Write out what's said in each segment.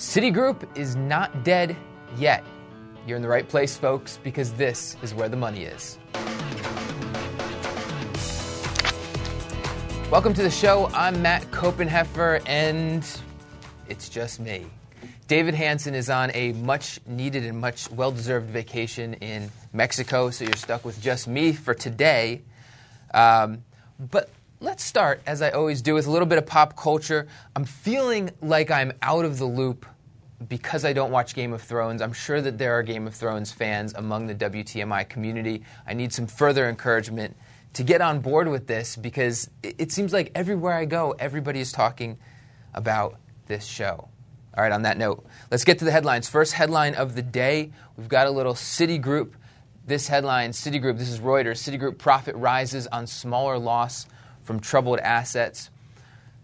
Citigroup is not dead yet. You're in the right place, folks, because this is where the money is. Welcome to the show. I'm Matt Koppenheffer, and it's just me. David Hanson is on a much needed and much well deserved vacation in Mexico, so you're stuck with just me for today. Um, but let's start, as I always do, with a little bit of pop culture. I'm feeling like I'm out of the loop because I don't watch Game of Thrones. I'm sure that there are Game of Thrones fans among the WTMI community. I need some further encouragement to get on board with this because it, seems like everywhere I go, everybody is talking about this show. All right, on that note, let's get to the headlines. First headline of the day we've got a little Citigroup. This headline Citigroup, this is Reuters Citigroup profit rises on smaller loss from troubled assets.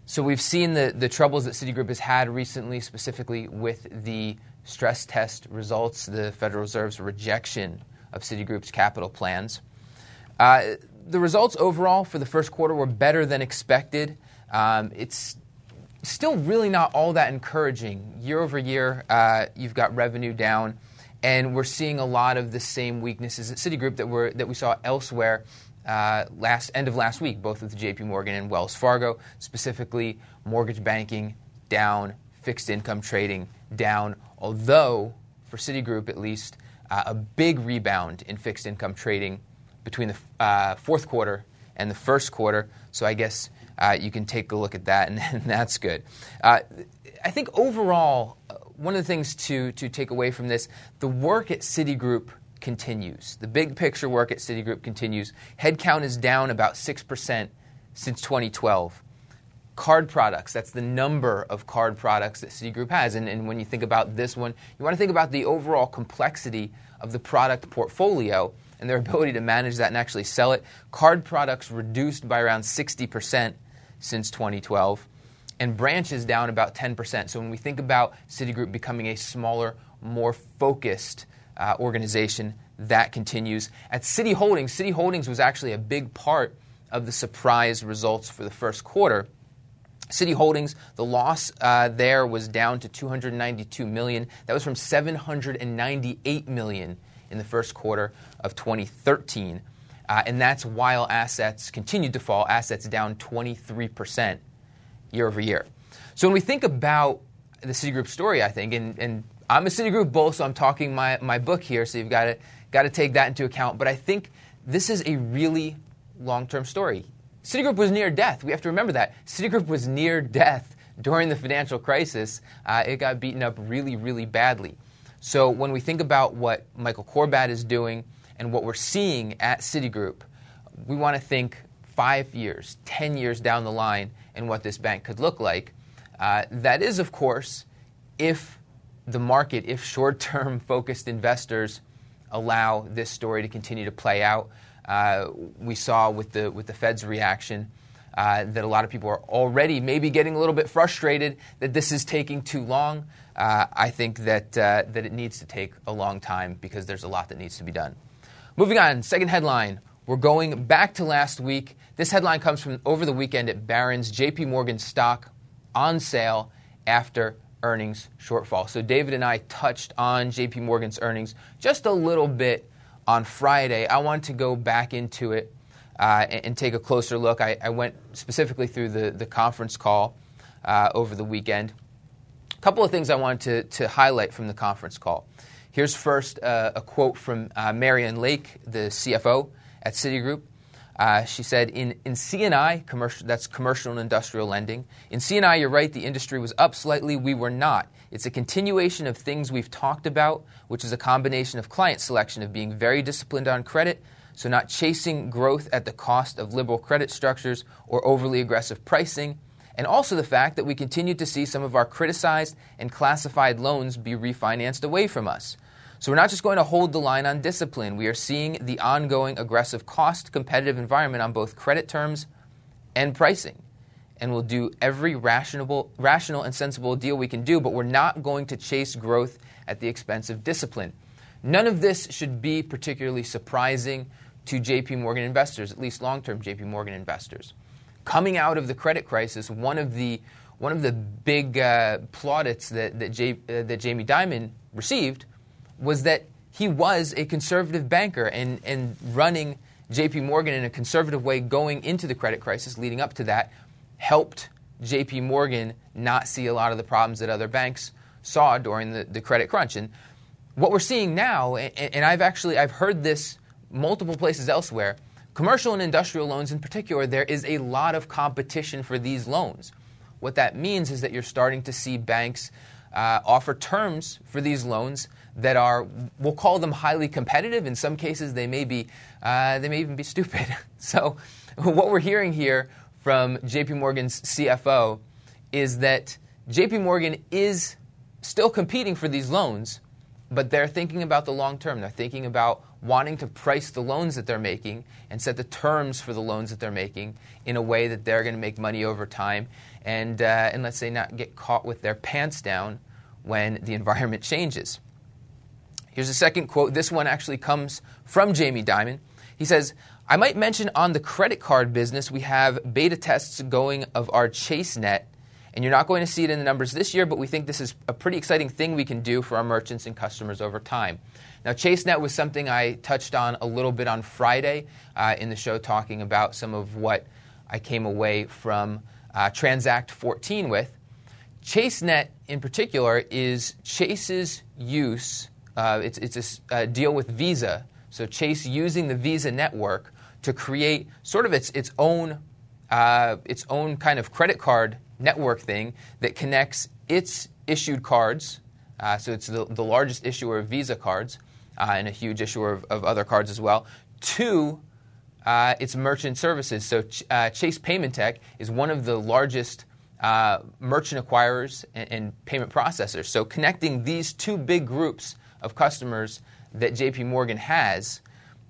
So we've seen the, the troubles that Citigroup has had recently, specifically with the stress test results, the Federal Reserve's rejection of Citigroup's capital plans. Uh, the results overall for the first quarter were better than expected. Um, it's still really not all that encouraging. Year over year, uh, you've got revenue down, and we're seeing a lot of the same weaknesses at Citigroup that, were, that we saw elsewhere uh, last end of last week, both with J.P. Morgan and Wells Fargo, specifically mortgage banking down, fixed income trading down. Although for Citigroup at least, uh, a big rebound in fixed income trading between the uh, fourth quarter and the first quarter. So I guess uh, you can take a look at that, and, and that's good. Uh, I think overall, uh, one of the things to to take away from this, the work at Citigroup continues. The big picture work at Citigroup continues. Headcount is down about 6% since 2012. Card products, that's the number of card products that Citigroup has. And, and when you think about this one, you want to think about the overall complexity of the product portfolio and their ability to manage that and actually sell it. Card products reduced by around 60% since 2012, and branches down about 10%. So when we think about Citigroup becoming a smaller, more focused uh, organization. That continues. At Citi Holdings, Citi Holdings was actually a big part of the surprise results for the first quarter. Citi Holdings, the loss uh, there was down to 292 million. That was from 798 million in the first quarter of 2013, uh, and that's while assets continued to fall. Assets down 23 percent year over year. So when we think about the Citigroup story, I think, and, and I'm a Citigroup bull, so I'm talking my, my book here, so you've got to, got to take that into account. But I think this is a really long term story. Citigroup was near death. We have to remember that. Citigroup was near death during the financial crisis. Uh, it got beaten up really, really badly. So when we think about what Michael Corbat is doing and what we're seeing at Citigroup, we want to think five years, 10 years down the line and what this bank could look like. Uh, that is, of course, if the market, if short term focused investors allow this story to continue to play out, uh, we saw with the, with the Fed's reaction. Uh, that a lot of people are already maybe getting a little bit frustrated that this is taking too long. Uh, I think that, uh, that it needs to take a long time because there's a lot that needs to be done. Moving on, second headline. We're going back to last week. This headline comes from over the weekend at Barron's JP Morgan stock on sale after earnings shortfall. So David and I touched on JP Morgan's earnings just a little bit on Friday. I want to go back into it uh, and, and, take a closer look. I, I, went specifically through the, the conference call uh, over the weekend. A couple of things I wanted to, to highlight from the conference call. Here's first uh, a quote from uh, Marianne Lake, the CFO at Citigroup. Uh, she said, in, in C&I, commercial, that's commercial and industrial lending, in C&I, you're right, the industry was up slightly. We were not. It's a continuation of things we've talked about, which is a combination of client selection, of being very disciplined on credit, so not chasing growth at the cost of liberal credit structures or overly aggressive pricing, and also the fact that we continue to see some of our criticized and classified loans be refinanced away from us. So we're not just going to hold the line on discipline. We are seeing the ongoing aggressive cost competitive environment on both credit terms and pricing. And we'll do every rational, rational and sensible deal we can do, but we're not going to chase growth at the expense of discipline. None of this should be particularly surprising to JP Morgan investors, at least long term JP Morgan investors. Coming out of the credit crisis, one of the one of the big uh, plaudits that, that, uh, that Jamie Dimon received was that he was a conservative banker and, and running JP Morgan in a conservative way going into the credit crisis leading up to that helped JP Morgan not see a lot of the problems that other banks saw during the, the credit crunch. And what we're seeing now, and, and I've actually I've heard this multiple places elsewhere, commercial and industrial loans in particular, there is a lot of competition for these loans. What that means is that you're starting to see banks uh, offer terms for these loans that are, we'll call them highly competitive. In some cases, they may be, uh, they may even be stupid. so, what we're hearing here from JP Morgan's CFO is that JP Morgan is still competing for these loans, but they're thinking about the long term. They're thinking about wanting to price the loans that they're making and set the terms for the loans that they're making in a way that they're going to make money over time and, uh, and let's say not get caught with their pants down when the environment changes. Here's a second quote. This one actually comes from Jamie Dimon. He says, I might mention on the credit card business, we have beta tests going of our ChaseNet, and you're not going to see it in the numbers this year, but we think this is a pretty exciting thing we can do for our merchants and customers over time. Now, ChaseNet was something I touched on a little bit on Friday uh, in the show, talking about some of what I came away from uh, Transact 14 with. ChaseNet, in particular, is Chase's use. Uh, it's, it's a, a deal with Visa. So Chase using the Visa network to create sort of its, its own uh, its own kind of credit card network thing that connects its issued cards. Uh, so it's the, the largest issuer of Visa cards uh, and a huge issuer of, of, other cards as well. To uh, its merchant services. So Ch- uh, Chase Paymentech is one of the largest uh, merchant acquirers and, and payment processors. So connecting these two big groups of customers that JP Morgan has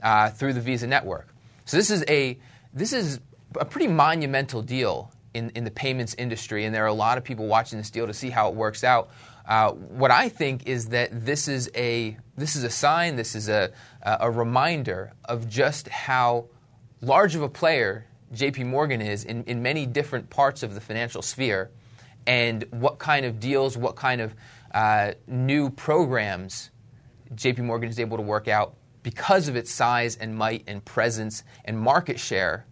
uh, through the Visa network. So this is a this is a pretty monumental deal in, in the payments industry, and there are a lot of people watching this deal to see how it works out. Uh, what I think is that this is a this is a sign, this is a a reminder of just how large of a player J.P. Morgan is in, in many different parts of the financial sphere, and what kind of deals, what kind of uh, new programs J.P. Morgan is able to work out because of its size and might and presence and market share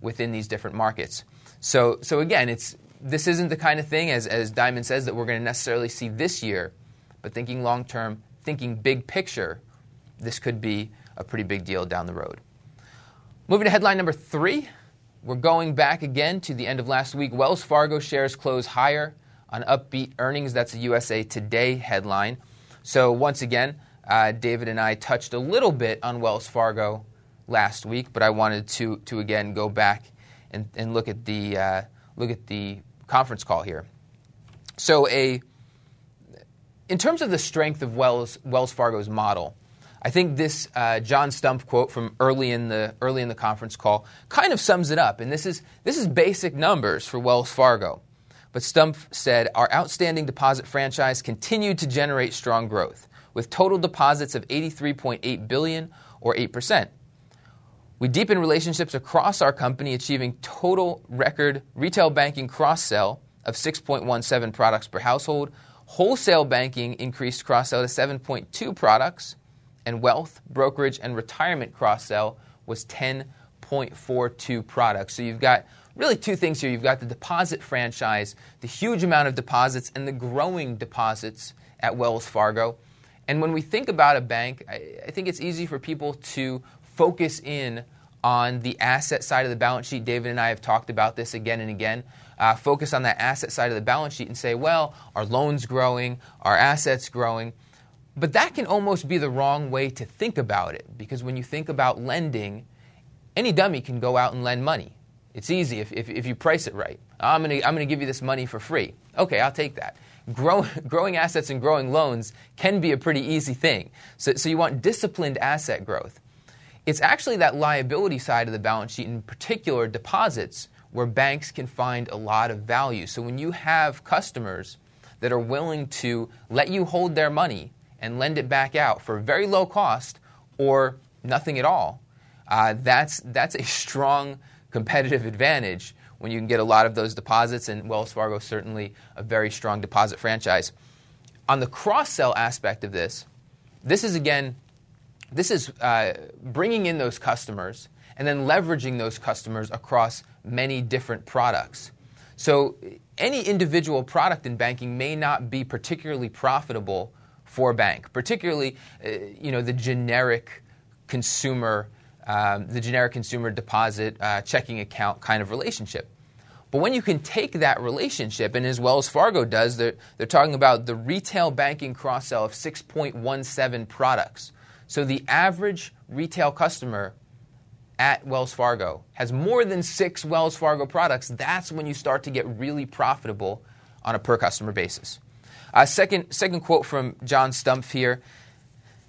within these different markets. So, so again, it's, this isn't the kind of thing, as, as Dimon says, that we're going to necessarily see this year, but thinking long term, thinking big picture, this could be a pretty big deal down the road. Moving to headline number three, we're going back again to the end of last week. Wells Fargo shares close higher on upbeat earnings. That's a USA Today headline. So, once again, uh, David and I touched a little bit on Wells Fargo last week, but I wanted to, to again go back and, and look, at the, uh, look at the conference call here. So, a, in terms of the strength of Wells, Wells Fargo's model, I think this uh, John Stumpf quote from early in the early in the conference call kind of sums it up. And this is this is basic numbers for Wells Fargo. But Stumpf said our outstanding deposit franchise continued to generate strong growth with total deposits of 83.8 billion or 8%. We deepen relationships across our company, achieving total record retail banking cross sell of 6.17 products per household. Wholesale banking increased cross sell to 7.2 products, and wealth, brokerage, and retirement cross sell was 10.42 products. So you've got really two things here. You've got the deposit franchise, the huge amount of deposits, and the growing deposits at Wells Fargo. And when we think about a bank, I, I think it's easy for people to focus in on the asset side of the balance sheet. David and I have talked about this again and again. Uh, focus on that asset side of the balance sheet and say, well, our loans growing, our assets growing. But that can almost be the wrong way to think about it because when you think about lending, any dummy can go out and lend money. It's easy if, if, if you price it right. I'm going to I'm to give you this money for free. Okay, I'll take that grow, growing assets and growing loans can be a pretty easy thing. So, so you want disciplined asset growth. It's actually that liability side of the balance sheet, in particular deposits, where banks can find a lot of value. So when you have customers that are willing to let you hold their money and lend it back out for very low cost or nothing at all, uh, that's, that's a strong competitive advantage when you can get a lot of those deposits, and Wells Fargo is certainly a very strong deposit franchise. On the cross sell aspect of this, this is again, this is uh, bringing in those customers and then leveraging those customers across many different products. So any individual product in banking may not be particularly profitable for a bank, particularly uh, you know the generic consumer, um, the generic consumer deposit uh, checking account kind of relationship. But when you can take that relationship, and as Wells Fargo does, they're, they're talking about the retail banking cross sell of 6.17 products. So the average retail customer at Wells Fargo has more than six Wells Fargo products. That's when you start to get really profitable on a per customer basis. Uh, second, second quote from John Stumpf here.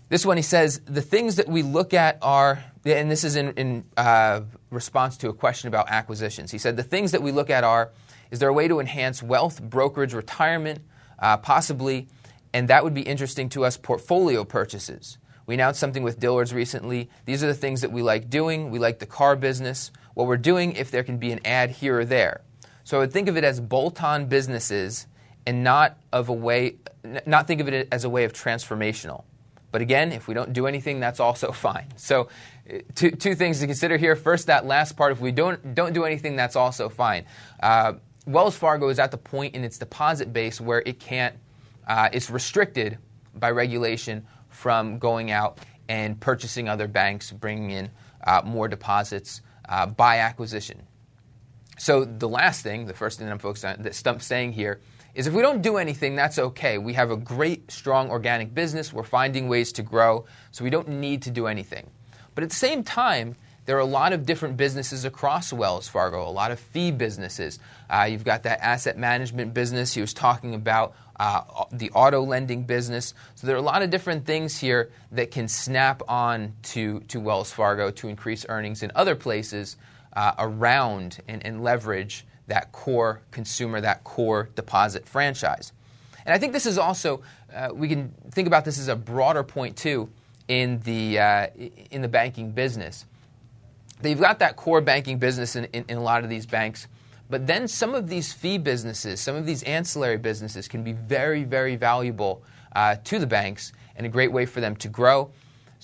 This one he says, The things that we look at are, and this is in, in uh, response to a question about acquisitions. He said, The things that we look at are, is there a way to enhance wealth, brokerage, retirement, uh, possibly, and that would be interesting to us, portfolio purchases. We announced something with Dillard's recently. These are the things that we like doing. We like the car business. What we're doing, if there can be an ad here or there. So I would think of it as bolt-on businesses and not of a way, not think of it as a way of transformational. But again, if we don't do anything, that's also fine. So, uh, two, two things to consider here. First, that last part, if we don't, don't do anything, that's also fine. Uh, Wells Fargo is at the point in its deposit base where it can't, uh, it's restricted by regulation from going out and purchasing other banks, bringing in uh, more deposits uh, by acquisition. So, the last thing, the first thing that I'm focused on, that Stumpf's saying here, is if we don't do anything, that's okay. We have a great, strong organic business. We're finding ways to grow, so we don't need to do anything. But at the same time, there are a lot of different businesses across Wells Fargo, a lot of fee businesses. Uh, you've got that asset management business. He was talking about uh, the auto lending business. So there are a lot of different things here that can snap on to, to Wells Fargo to increase earnings in other places uh, around and, and leverage that core consumer, that core deposit franchise. And I think this is also, uh, we can think about this as a broader point too in the, uh, in the banking business. They've got that core banking business in, in, in, a lot of these banks, but then some of these fee businesses, some of these ancillary businesses can be very, very valuable uh, to the banks and a great way for them to grow.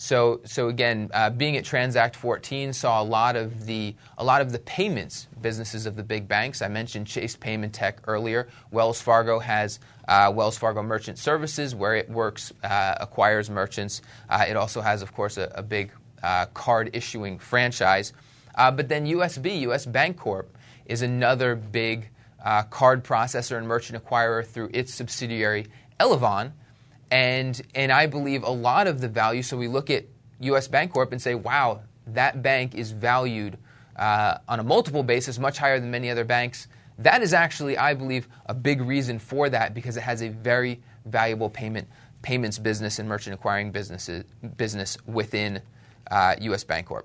So, so again, uh, being at Transact 14 saw a lot of the a lot of the payments businesses of the big banks. I mentioned Chase Paymentech earlier. Wells Fargo has uh, Wells Fargo Merchant Services, where it works uh, acquires merchants. Uh, it also has, of course, a, a big uh, card issuing franchise. Uh, but then USB, US Bancorp, is another big card processor and merchant acquirer through its subsidiary Elavon. And, and I believe a lot of the value, so we look at US Bancorp and say, wow, that bank is valued uh, on a multiple basis much higher than many other banks. That is actually, I believe, a big reason for that because it has a very valuable payment payments business and merchant acquiring businesses, business within uh, US Bancorp.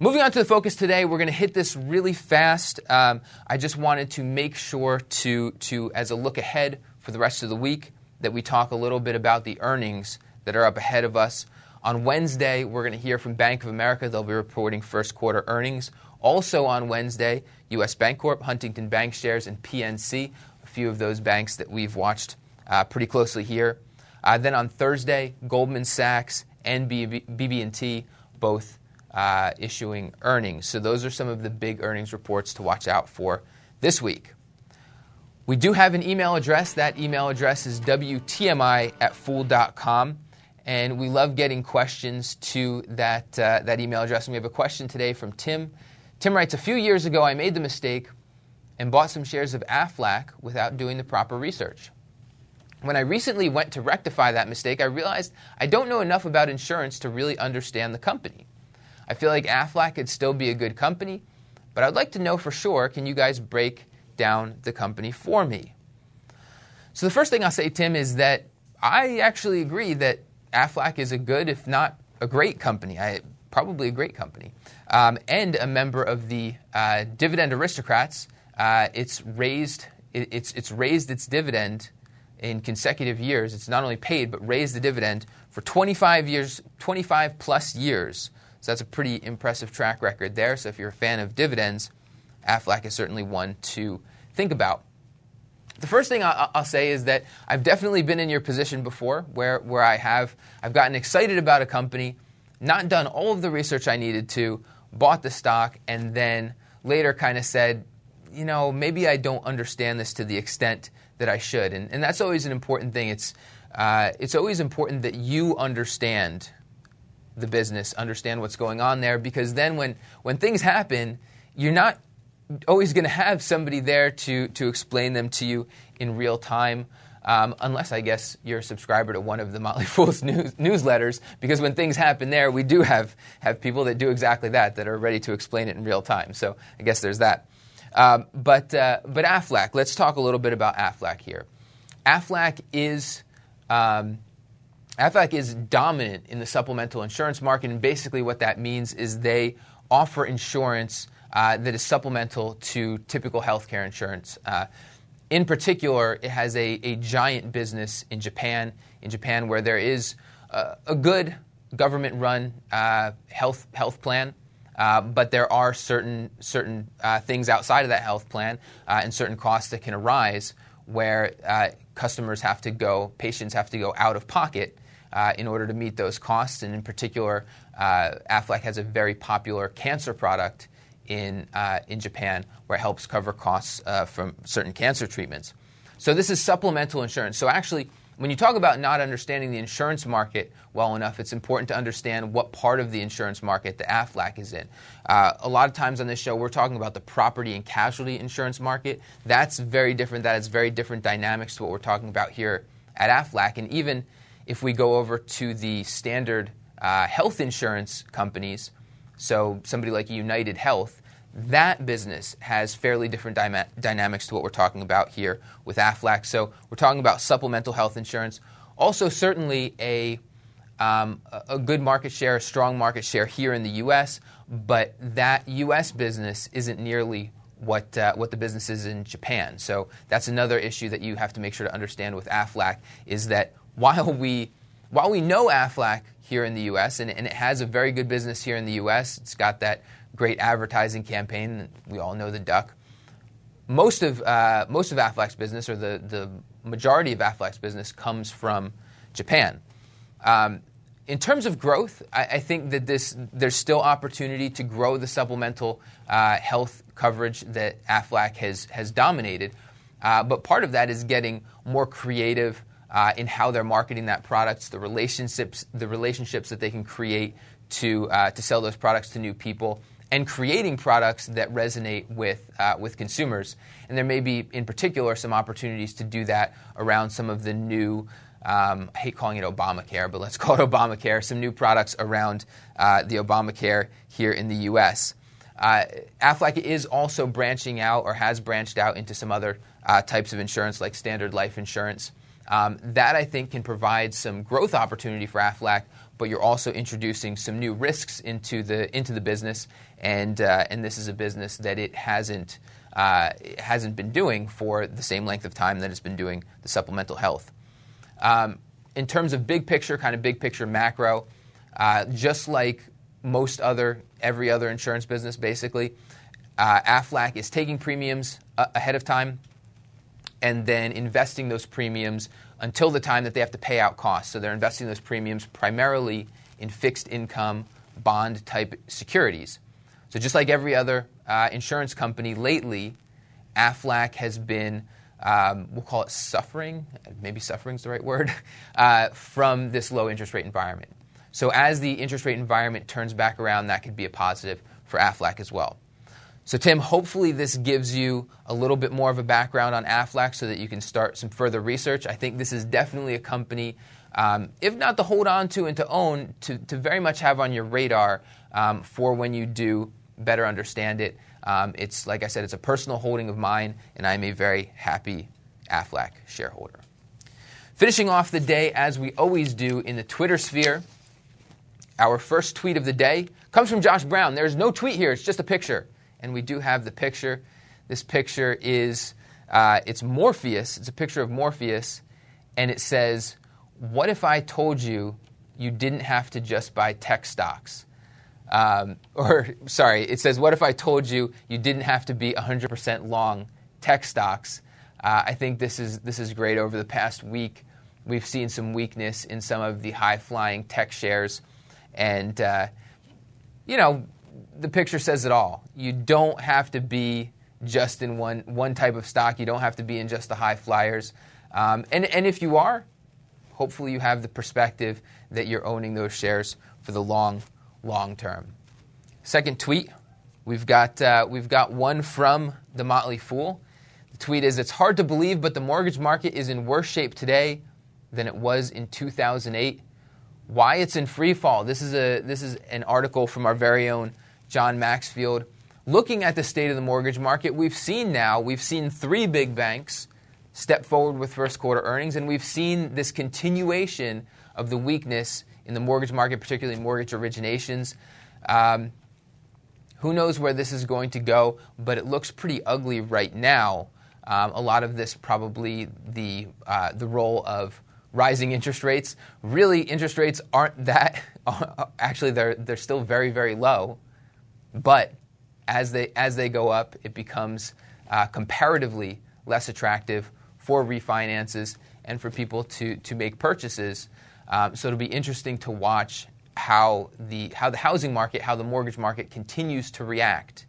Moving on to the focus today, we're going to hit this really fast. Um, I just wanted to make sure to, to, as a look ahead for the rest of the week, that we talk a little bit about the earnings that are up ahead of us. On Wednesday, we're going to hear from Bank of America. They'll be reporting first quarter earnings. Also on Wednesday, U.S. Bancorp, Huntington Bancshares, and PNC, a few of those banks that we've watched uh, pretty closely here. Uh, then on Thursday, Goldman Sachs and BB&T both uh, issuing earnings. So those are some of the big earnings reports to watch out for this week. We do have an email address. That email address is WTMI at fool.com. And we love getting questions to that, uh, that email address. And we have a question today from Tim. Tim writes A few years ago, I made the mistake and bought some shares of AFLAC without doing the proper research. When I recently went to rectify that mistake, I realized I don't know enough about insurance to really understand the company. I feel like AFLAC could still be a good company, but I'd like to know for sure can you guys break down the company for me. So the first thing I'll say, Tim, is that I actually agree that Aflac is a good, if not a great company. I, probably a great company, um, and a member of the uh, dividend aristocrats. Uh, it's raised it, it's it's raised its dividend in consecutive years. It's not only paid but raised the dividend for 25 years, 25 plus years. So that's a pretty impressive track record there. So if you're a fan of dividends, Aflac is certainly one to think about. The first thing I'll, say is that I've definitely been in your position before, where where I have I've gotten excited about a company, not done all of the research I needed to, bought the stock, and then later kind of said, you know, maybe I don't understand this to the extent that I should, and and that's always an important thing. It's uh, it's always important that you understand the business, understand what's going on there, because then when when things happen, you're not always going to have somebody there to, to explain them to you in real time. Um, unless I guess you're a subscriber to one of the Motley Fool's news, newsletters, because when things happen there, we do have, have people that do exactly that, that are ready to explain it in real time. So I guess there's that. Um, but, uh, but Aflac, let's talk a little bit about Aflac here. Aflac is, um, Aflac is dominant in the supplemental insurance market, and basically what that means is they offer insurance uh, that is supplemental to typical healthcare insurance. Uh, in particular, it has a, a giant business in Japan, in Japan where there is a, a good government-run uh, health health plan. Uh, but there are certain certain uh, things outside of that health plan uh, and certain costs that can arise where uh, customers have to go, patients have to go out of pocket uh, in order to meet those costs. And in particular, Aflac has a very popular cancer product in, uh, in Japan where it helps cover costs uh, from certain cancer treatments. So this is supplemental insurance. So actually, when you talk about not understanding the insurance market well enough, it's important to understand what part of the insurance market the AFLAC is in. Uh, a lot of times on this show, we're talking about the property and casualty insurance market. That's very different. That is very different dynamics to what we're talking about here at AFLAC. And even if we go over to the standard uh, health insurance companies, so somebody like United Health, that business has fairly different dynamics to what we're talking about here with AFLAC. So we're talking about supplemental health insurance. Also, certainly a um, a good market share, a strong market share here in the U.S., but that U.S. business isn't nearly what uh, what the business is in Japan. So that's another issue that you have to make sure to understand with AFLAC is that while we while we know AFLAC here in the U.S. And, and, it has a very good business here in the U.S. It's got that great advertising campaign. We all know the duck. Most of uh, most of Aflac's business, or the the majority of Aflac's business, comes from Japan. Um, in terms of growth, I, I, think that this there's still opportunity to grow the supplemental uh, health coverage that Aflac has has dominated. Uh, but part of that is getting more creative uh, in how they're marketing that product, the relationships, the relationships that they can create to uh, to sell those products to new people, and creating products that resonate with uh, with consumers. And there may be, in particular, some opportunities to do that around some of the new. Um, I hate calling it Obamacare, but let's call it Obamacare. Some new products around uh, the Obamacare here in the U.S. Uh, Aflac is also branching out or has branched out into some other uh, types of insurance like standard life insurance. Um, that I think can provide some growth opportunity for Aflac, but you're also introducing some new risks into the into the business, and uh, and this is a business that it hasn't uh, it hasn't been doing for the same length of time that it's been doing the supplemental health. Um, in terms of big picture, kind of big picture macro, uh, just like most other every other insurance business, basically, uh, Aflac is taking premiums ahead of time and then investing those premiums until the time that they have to pay out costs. So they're investing those premiums primarily in fixed income bond type securities. So just like every other uh, insurance company lately, Aflac has been, um, we'll call it suffering, maybe suffering is the right word, uh, from this low interest rate environment. So as the interest rate environment turns back around, that could be a positive for Aflac as well. So, Tim, hopefully this gives you a little bit more of a background on Aflac so that you can start some further research. I think this is definitely a company, um, if not to hold on to and to own, to, to very much have on your radar um, for when you do better understand it. Um, it's, like I said, it's a personal holding of mine, and I'm a very happy Aflac shareholder. Finishing off the day, as we always do in the Twitter sphere, our first tweet of the day comes from Josh Brown. There's no tweet here, it's just a picture and we do have the picture. This picture is uh, it's Morpheus. It's a picture of Morpheus, and it says, "What if I told you you didn't have to just buy tech stocks?" Um, or, sorry, it says, What if I told you you didn't have to be 100% long tech stocks? Uh, I think this is, this is great. Over the past week, we've seen some weakness in some of the high flying tech shares. And, uh, you know, the picture says it all. You don't have to be just in one, one type of stock, you don't have to be in just the high flyers. Um, and, and if you are, hopefully you have the perspective that you're owning those shares for the long, long term. Second tweet, we've got, uh, we've got one from the Motley Fool. The tweet is It's hard to believe, but the mortgage market is in worse shape today than it was in 2008. Why it's in free fall. This is, a, this is an article from our very own John Maxfield. Looking at the state of the mortgage market, we've seen now, we've seen three big banks step forward with first quarter earnings, and we've seen this continuation of the weakness in the mortgage market, particularly mortgage originations. Um, who knows where this is going to go, but it looks pretty ugly right now. Um, a lot of this probably the, uh, the role of rising interest rates. Really, interest rates aren't that, actually, they're, they're still very, very low. But as they, as they go up, it becomes uh, comparatively less attractive for refinances and for people to, to make purchases. Um, so it'll be interesting to watch how the, how the housing market, how the mortgage market continues to react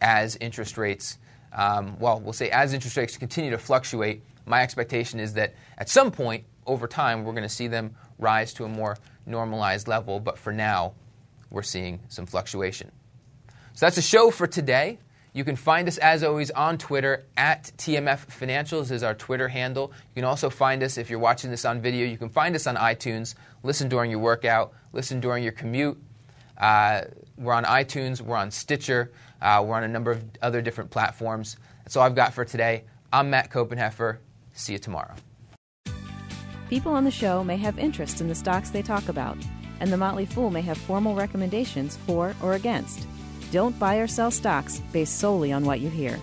as interest rates, um, well, we'll say as interest rates continue to fluctuate. My expectation is that at some point over time, we're going to see them rise to a more normalized level. But for now, we're seeing some fluctuation. So that's a show for today. You can find us, as always, on Twitter at TMF Financials is our Twitter handle. You can also find us, if you're watching this on video, you can find us on iTunes. Listen during your workout, listen during your commute. Uh, we're on iTunes, we're on Stitcher, uh, we're on a number of other different platforms. That's all I've got for today. I'm Matt Koppenheffer. See you tomorrow. People on the show may have interest in the stocks they talk about, and the Motley Fool may have formal recommendations for or against. Don't buy or sell stocks based solely on what you hear.